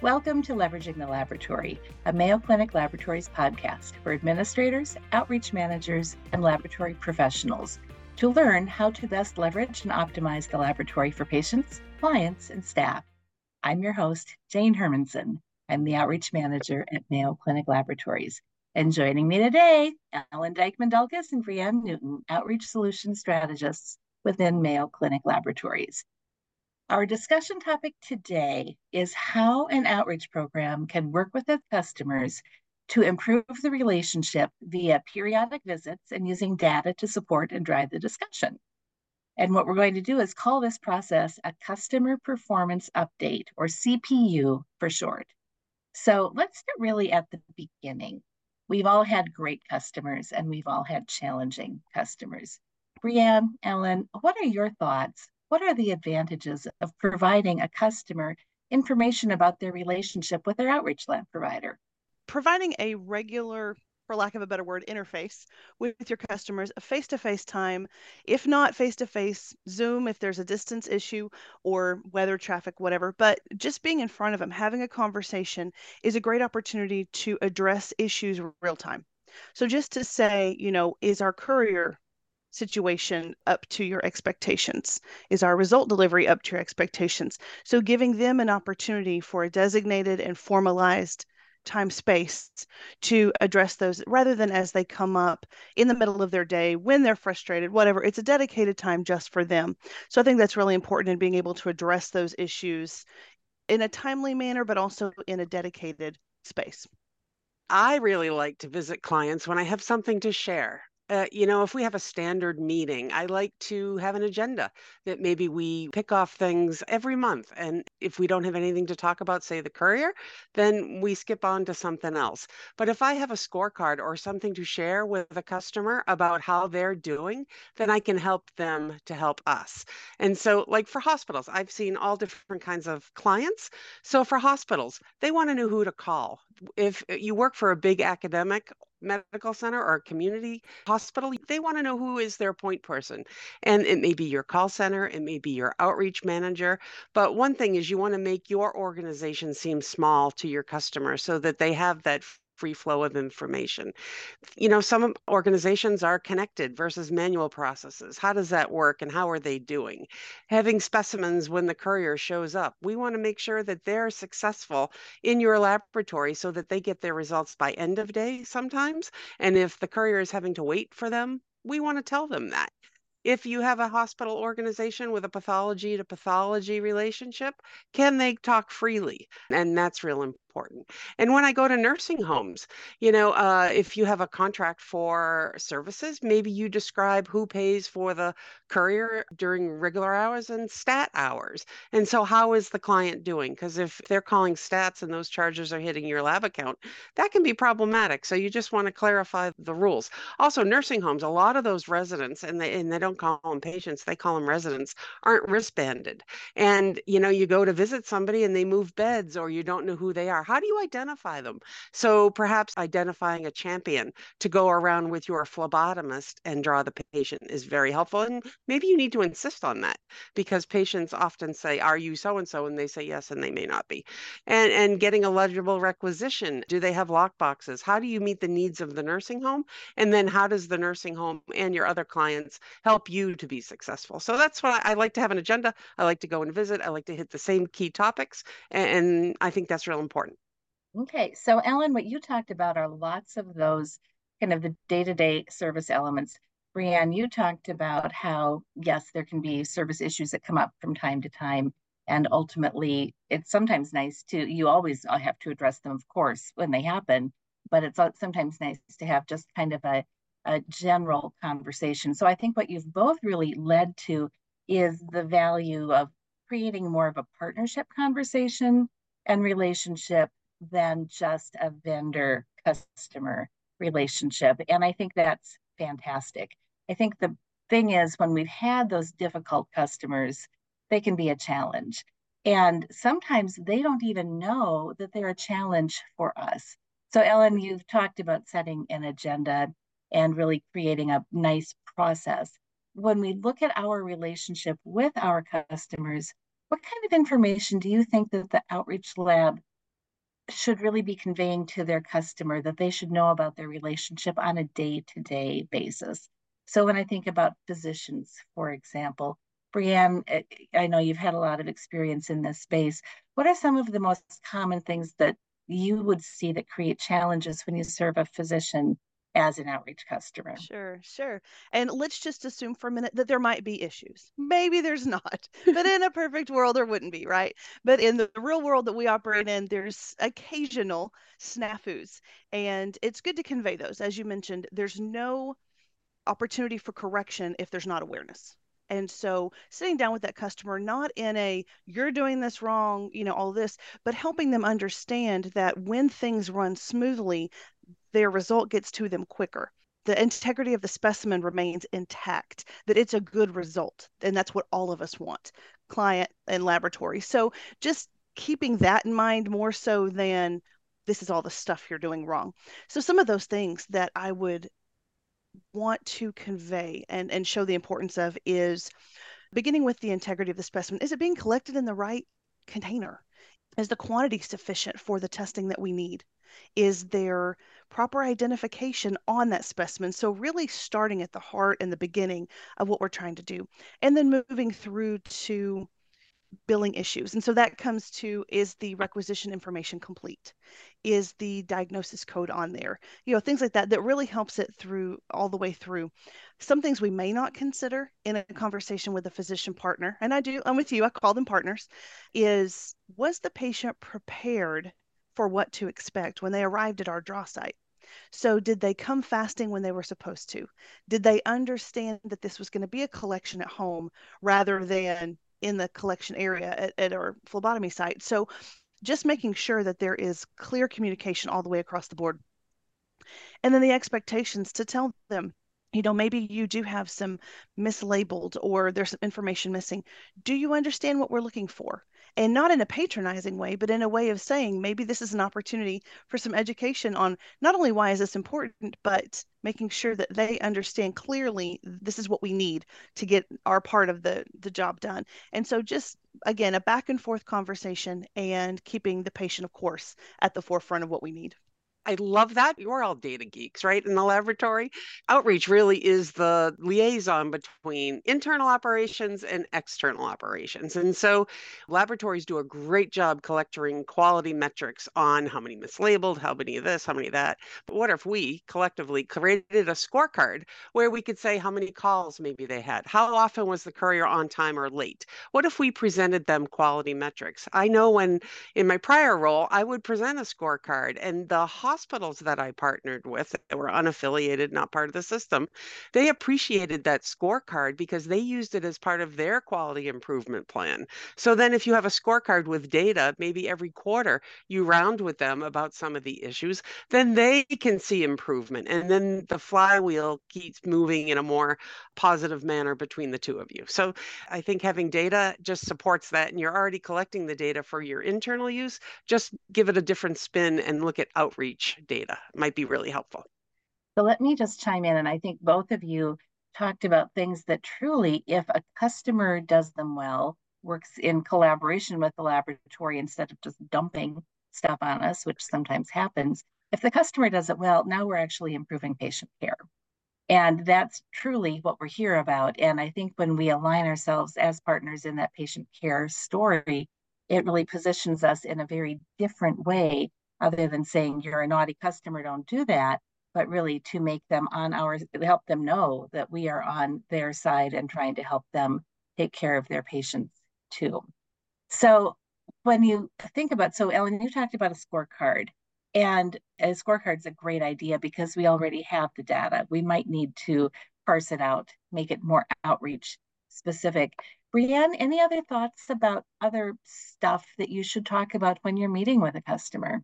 Welcome to Leveraging the Laboratory, a Mayo Clinic Laboratories podcast for administrators, outreach managers, and laboratory professionals to learn how to best leverage and optimize the laboratory for patients, clients, and staff. I'm your host, Jane Hermansen. I'm the outreach manager at Mayo Clinic Laboratories. And joining me today, Ellen Dijkman Dulkes and Brianne Newton, outreach solution strategists within Mayo Clinic Laboratories. Our discussion topic today is how an outreach program can work with its customers to improve the relationship via periodic visits and using data to support and drive the discussion. And what we're going to do is call this process a Customer Performance Update, or CPU for short. So let's start really at the beginning. We've all had great customers and we've all had challenging customers. Brianne, Ellen, what are your thoughts what are the advantages of providing a customer information about their relationship with their outreach lab provider? Providing a regular for lack of a better word, interface with your customers, a face to face time, if not face to face, Zoom if there's a distance issue or weather, traffic, whatever. But just being in front of them, having a conversation is a great opportunity to address issues real time. So just to say, you know, is our courier situation up to your expectations? Is our result delivery up to your expectations? So giving them an opportunity for a designated and formalized time space to address those rather than as they come up in the middle of their day when they're frustrated whatever it's a dedicated time just for them so i think that's really important in being able to address those issues in a timely manner but also in a dedicated space I really like to visit clients when I have something to share uh, you know, if we have a standard meeting, I like to have an agenda that maybe we pick off things every month. And if we don't have anything to talk about, say the courier, then we skip on to something else. But if I have a scorecard or something to share with a customer about how they're doing, then I can help them to help us. And so, like for hospitals, I've seen all different kinds of clients. So for hospitals, they want to know who to call. If you work for a big academic medical center or community hospital, they want to know who is their point person. And it may be your call center, it may be your outreach manager. But one thing is you want to make your organization seem small to your customers so that they have that free flow of information. You know, some organizations are connected versus manual processes. How does that work and how are they doing? Having specimens when the courier shows up, we want to make sure that they're successful in your laboratory so that they get their results by end of day sometimes. And if the courier is having to wait for them, we want to tell them that if you have a hospital organization with a pathology to pathology relationship, can they talk freely? And that's real important. And when I go to nursing homes, you know, uh, if you have a contract for services, maybe you describe who pays for the courier during regular hours and stat hours. And so, how is the client doing? Because if they're calling stats and those charges are hitting your lab account, that can be problematic. So, you just want to clarify the rules. Also, nursing homes, a lot of those residents, and they, and they don't call them patients, they call them residents, aren't wristbanded. And, you know, you go to visit somebody and they move beds or you don't know who they are. How do you identify them? So perhaps identifying a champion to go around with your phlebotomist and draw the patient is very helpful. And maybe you need to insist on that because patients often say, Are you so and so? And they say yes, and they may not be. And and getting a legible requisition. Do they have lock boxes? How do you meet the needs of the nursing home? And then how does the nursing home and your other clients help you to be successful? So that's why I like to have an agenda. I like to go and visit. I like to hit the same key topics. And I think that's real important. Okay, so Ellen, what you talked about are lots of those kind of the day-to-day service elements. Brianne, you talked about how, yes, there can be service issues that come up from time to time. And ultimately, it's sometimes nice to, you always uh, have to address them, of course, when they happen, but it's sometimes nice to have just kind of a, a general conversation. So I think what you've both really led to is the value of creating more of a partnership conversation and relationship than just a vendor customer relationship. And I think that's fantastic. I think the thing is, when we've had those difficult customers, they can be a challenge. And sometimes they don't even know that they're a challenge for us. So, Ellen, you've talked about setting an agenda and really creating a nice process. When we look at our relationship with our customers, what kind of information do you think that the outreach lab should really be conveying to their customer that they should know about their relationship on a day to day basis. So when I think about physicians, for example, Brianne, eh, I know you've had a lot of experience in this space. What are some of the most common things that you would see that create challenges when you serve a physician as an outreach customer. Sure, sure. And let's just assume for a minute that there might be issues. Maybe there's not, but in a perfect world, there wouldn't be, right? But in the real world that we operate in, there's occasional snafus. And it's good to convey those. As you mentioned, there's no opportunity for correction if there's not awareness. And so sitting down with that customer, not in a you're doing this wrong, you know, all this, but helping them understand that when things run smoothly, their result gets to them quicker. The integrity of the specimen remains intact, that it's a good result. And that's what all of us want, client and laboratory. So just keeping that in mind more so than this is all the stuff you're doing wrong. So some of those things that I would want to convey and, and show the importance of is beginning with the integrity of the specimen. Is it being collected in the right container? Is the quantity sufficient for the testing that we need? Is there proper identification on that specimen? So, really starting at the heart and the beginning of what we're trying to do, and then moving through to billing issues. And so that comes to is the requisition information complete? Is the diagnosis code on there? You know, things like that that really helps it through all the way through. Some things we may not consider in a conversation with a physician partner, and I do, I'm with you, I call them partners, is was the patient prepared for what to expect when they arrived at our draw site? So, did they come fasting when they were supposed to? Did they understand that this was going to be a collection at home rather than in the collection area at, at our phlebotomy site. So just making sure that there is clear communication all the way across the board. And then the expectations to tell them you know, maybe you do have some mislabeled or there's some information missing. Do you understand what we're looking for? And not in a patronizing way, but in a way of saying maybe this is an opportunity for some education on not only why is this important, but making sure that they understand clearly this is what we need to get our part of the the job done. And so just again, a back and forth conversation and keeping the patient, of course, at the forefront of what we need. I love that. You're all data geeks, right? In the laboratory. Outreach really is the liaison between internal operations and external operations. And so laboratories do a great job collecting quality metrics on how many mislabeled, how many of this, how many of that. But what if we collectively created a scorecard where we could say how many calls maybe they had? How often was the courier on time or late? What if we presented them quality metrics? I know when in my prior role, I would present a scorecard and the hospital hospitals that I partnered with that were unaffiliated, not part of the system, they appreciated that scorecard because they used it as part of their quality improvement plan. So then, if you have a scorecard with data, maybe every quarter you round with them about some of the issues, then they can see improvement. And then the flywheel keeps moving in a more positive manner between the two of you. So I think having data just supports that. And you're already collecting the data for your internal use. Just give it a different spin and look at outreach data might be really helpful. So let me just chime in. And I think both of you talked about things that truly, if a customer does them well, works in collaboration with the laboratory instead of just dumping stuff on us, which sometimes happens. If the customer does it well, now we're actually improving patient care. And that's truly what we're here about. And I think when we align ourselves as partners in that patient care story, it really positions us in a very different way other than saying you're a naughty customer, don't do that, but really to make them on our help them know that we are on their side and trying to help them take care of their patients too. So when you think about so Ellen, you talked about a scorecard. And a scorecard is a great idea because we already have the data. We might need to parse it out, make it more outreach specific. Brianne, any other thoughts about other stuff that you should talk about when you're meeting with a customer?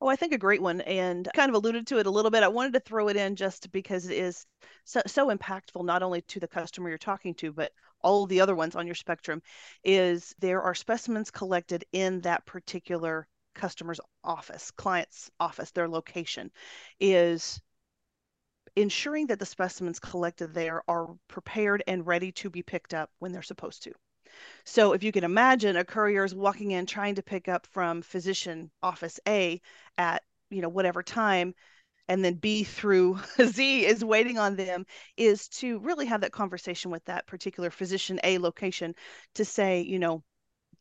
Oh, I think a great one, and kind of alluded to it a little bit. I wanted to throw it in just because it is so, so impactful, not only to the customer you're talking to, but all the other ones on your spectrum. Is there are specimens collected in that particular customer's office, client's office, their location, is ensuring that the specimens collected there are prepared and ready to be picked up when they're supposed to. So if you can imagine a courier is walking in trying to pick up from physician office A at, you know, whatever time, and then B through Z is waiting on them, is to really have that conversation with that particular physician A location to say, you know,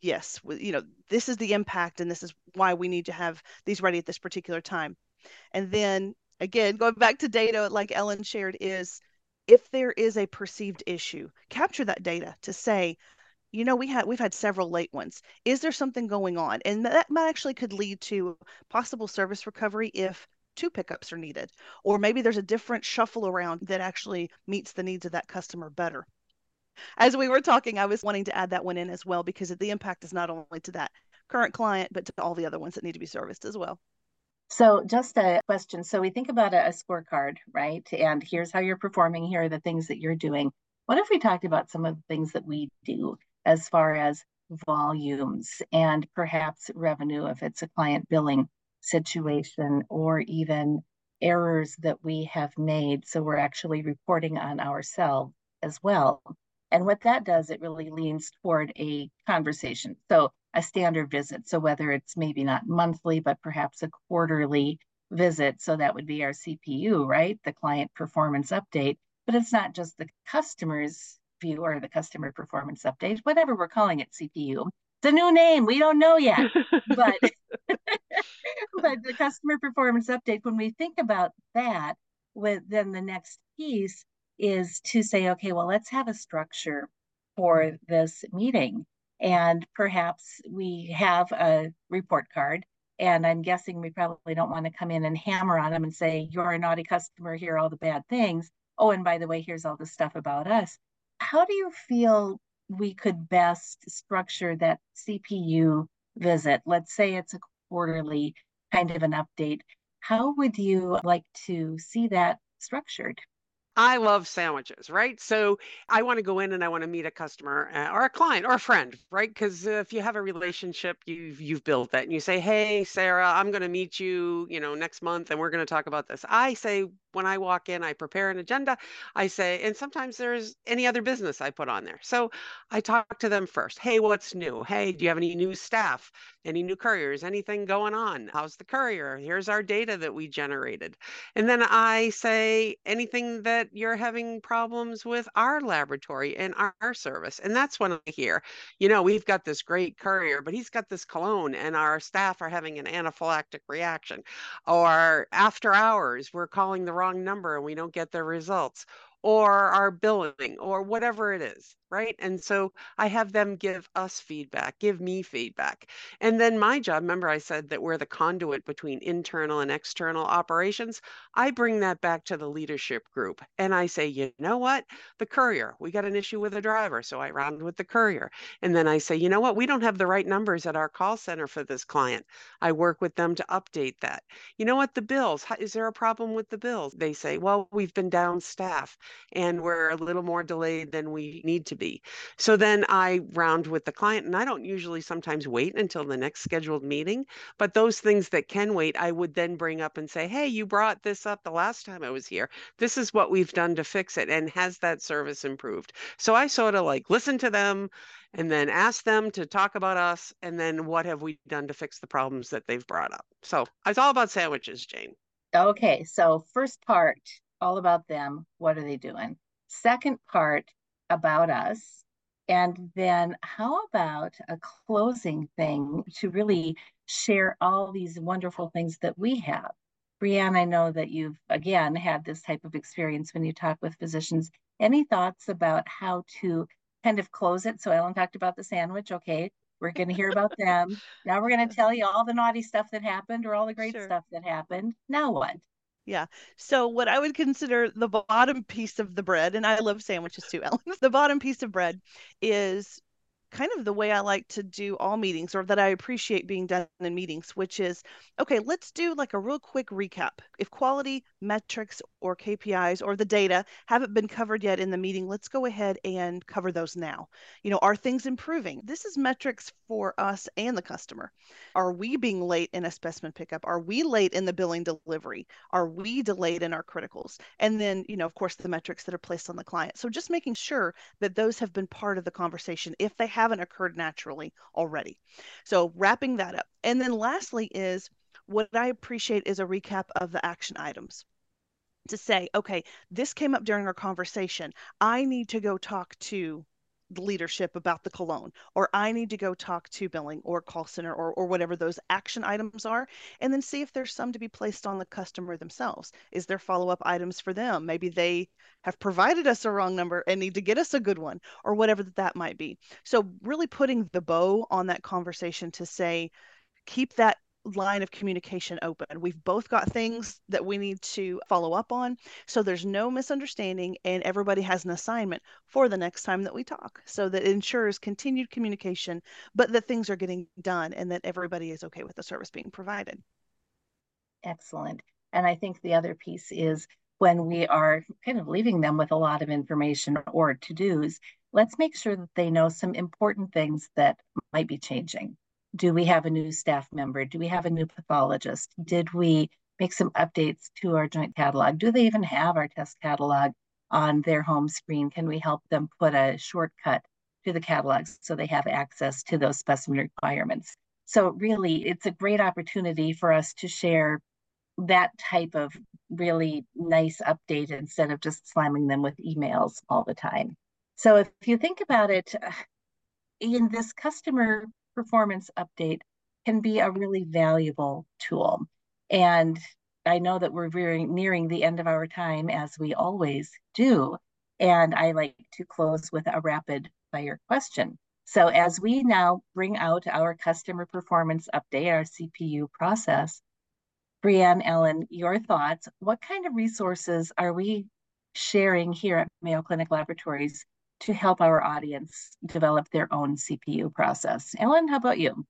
yes, you know, this is the impact and this is why we need to have these ready at this particular time. And then again, going back to data, like Ellen shared, is if there is a perceived issue, capture that data to say, you know, we had we've had several late ones. Is there something going on? And that might actually could lead to possible service recovery if two pickups are needed, or maybe there's a different shuffle around that actually meets the needs of that customer better. As we were talking, I was wanting to add that one in as well because the impact is not only to that current client, but to all the other ones that need to be serviced as well. So, just a question. So, we think about a, a, scorecard, right? And here's how you're performing. Here are the things that you're doing. What if we talked about some of the things that we do as far as volumes and perhaps revenue if it's a client billing situation or even errors that we have made? So, we're actually reporting on ourselves as well. And what that does, it really leans toward a conversation. So, a standard visit. So whether it's maybe not monthly, but perhaps a quarterly visit. So that would be our CPU, right? The client performance update. But it's not just the customer's or the customer performance update, whatever we're calling it, CPU. It's a new name. We don't know yet. but but the customer performance update, when we think about that, with then the next piece is to say, okay, well, let's have a structure for this meeting and perhaps we have a report card and i'm guessing we probably don't want to come in and hammer on them and say you're a naughty customer here are all the bad things oh and by the way here's all the stuff about us how do you feel we could best structure that cpu visit let's say it's a quarterly kind of an update how would you like to see that structured I love sandwiches, right? So I want to go in and I want to meet a customer uh, or a client or a friend, right? Because if you have a relationship, you've you've built that, and you say, "Hey, Sarah, I'm going to meet you, you know, next month, and we're going to talk about this." I say, when I walk in, I prepare an agenda. I say, and sometimes there's any other business I put on there. So I talk to them first. Hey, what's new? Hey, do you have any new staff? Any new couriers? Anything going on? How's the courier? Here's our data that we generated. And then I say anything that you're having problems with our laboratory and our, service. And that's when I hear, you know, we've got this great courier, but he's got this cologne and our staff are having an anaphylactic reaction. Or after hours, we're calling the wrong wrong number and we don't get the results or our billing or whatever it is right? And so I have them give us feedback, give me feedback. And then my job, remember I said that we're the conduit between internal and external operations. I bring that back to the leadership group and I say, you know what? The courier, we got an issue with a driver. So I round with the courier. And then I say, you know what? We don't have the right numbers at our call center for this client. I work with them to update that. You know what? The bills, is there a problem with the bills? They say, well, we've been down staff and we're a little more delayed than we need to be be. So then I round with the client, and I don't usually sometimes wait until the next scheduled meeting. But those things that can wait, I would then bring up and say, hey, you brought this up the last time I was here. This is what we've done to fix it. And has that service improved? So I sort of like listen to them and then ask them to talk about us. And then what have we done to fix the problems that they've brought up? So it's all about sandwiches, Jane. Okay. So, first part, all about them. What are they doing? Second part, about us. And then, how about a closing thing to really share all these wonderful things that we have? Brianne, I know that you've again had this type of experience when you talk with physicians. Any thoughts about how to kind of close it? So, Ellen talked about the sandwich. Okay, we're going to hear about them. Now, we're going to tell you all the naughty stuff that happened or all the great sure. stuff that happened. Now, what? Yeah. So what I would consider the bottom piece of the bread, and I love sandwiches too, Ellen. the bottom piece of bread is kind of the way I like to do all meetings or that I appreciate being done in meetings, which is okay, let's do like a real quick recap. If quality metrics or KPIs or the data haven't been covered yet in the meeting, let's go ahead and cover those now. You know, are things improving? This is metrics for us and the customer. Are we being late in a specimen pickup? Are we late in the billing delivery? Are we delayed in our criticals? And then, you know, of course, the metrics that are placed on the client. So just making sure that those have been part of the conversation. If they have haven't occurred naturally already. So wrapping that up. And then lastly is what I appreciate is a recap of the action items to say, okay, this came up during our conversation. I need to go talk to leadership about the cologne, or I need to go talk to billing or call center or, or whatever those action items are, and then see if there's some to be placed on the customer themselves. Is there follow up items for them? Maybe they have provided us a wrong number and need to get us a good one, or whatever that, that might be. So, really putting the bow on that conversation to say, keep that line of communication open. We've both got things that we need to follow up on. So there's no misunderstanding and everybody has an assignment for the next time that we talk so that ensures continued communication, but that things are getting done and that everybody is okay with the service being provided. Excellent. And I think the other piece is when we are kind of leaving them with a lot of information or to dos, let's make sure that they know some important things that might be changing do we have a new staff member? Do we have a new pathologist? Did we make some updates to our joint catalog? Do they even have our test catalog on their home screen? Can we help them put a shortcut to the catalogs so they have access to those specimen requirements? So, really, it's a great opportunity for us to share that type of really nice update instead of just slamming them with emails all the time. So, if you think about it, in this customer performance update can be a really valuable tool. And I know that we're very nearing the end of our time, as we always do. And I like to close with a rapid fire question. So, as we now bring out our customer performance update, our CPU process, Brianne, Ellen, your thoughts. What kind of resources are we sharing here at Mayo Clinic Laboratories to help our audience develop their own CPU process. Ellen, how about you?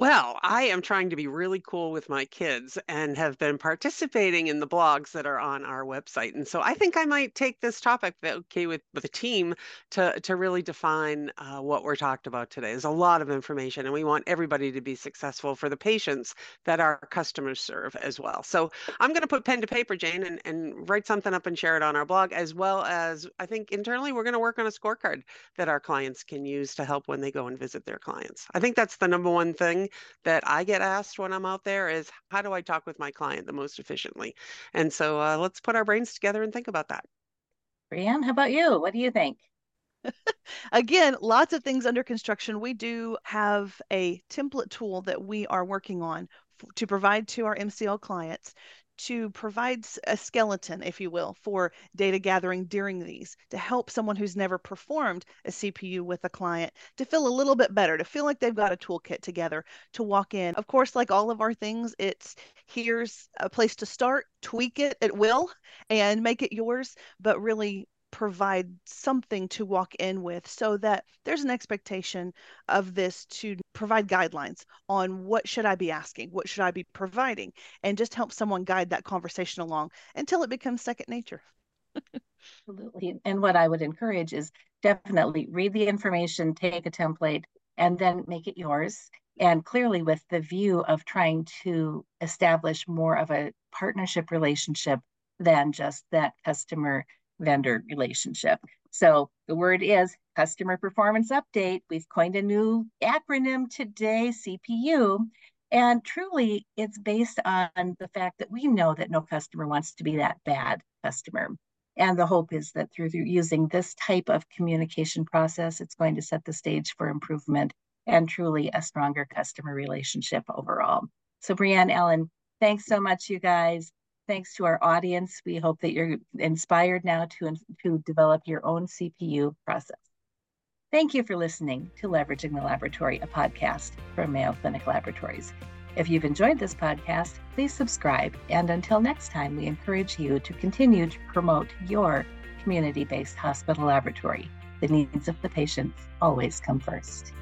Well, I am trying to be really cool with my kids and have been participating in the blogs that are on our website. And so I think I might take this topic, okay, with, with the team to, to really define uh, what we're talked about today. There's a lot of information, and we want everybody to be successful for the patients that our customers serve as well. So I'm going to put pen to paper, Jane, and, and write something up and share it on our blog, as well as I think internally we're going to work on a scorecard that our clients can use to help when they go and visit their clients. I think that's the number one thing that I get asked when I'm out there is how do I talk with my client the most efficiently? And so uh, let's put our brains together and think about that. Brianne, how about you? What do you think? Again, lots of things under construction. We do have a template tool that we are working on to provide to our MCL clients to provide a skeleton, if you will, for data gathering during these to help someone who's never performed a CPU with a client to feel a little bit better, to feel like they've got a toolkit together to walk in. Of course, like all of our things, it's here's a place to start, tweak it at will, and make it yours, but really provide something to walk in with so that there's an expectation of this to provide guidelines on what should I be asking, what should I be providing, and just help someone guide that conversation along until it becomes second nature. Absolutely. And what I would encourage is definitely read the information, take a template, and then make it yours. And clearly, with the view of trying to establish more of a partnership relationship than just that customer vendor relationship. So the word is customer performance update. We've coined a new acronym today, CPU. And truly, it's based on the fact that we know that no customer wants to be that bad customer. And the hope is that through using this type of communication process, it's going to set the stage for improvement and truly a stronger customer relationship overall. So, Brianne, Ellen, thanks so much, you guys. Thanks to our audience. We hope that you're inspired now to, to develop your own CPU process. Thank you for listening to Leveraging the Laboratory, a podcast from Mayo Clinic Laboratories. If you've enjoyed this podcast, please subscribe. And until next time, we encourage you to continue to promote your community based hospital laboratory. The needs of the patients always come first.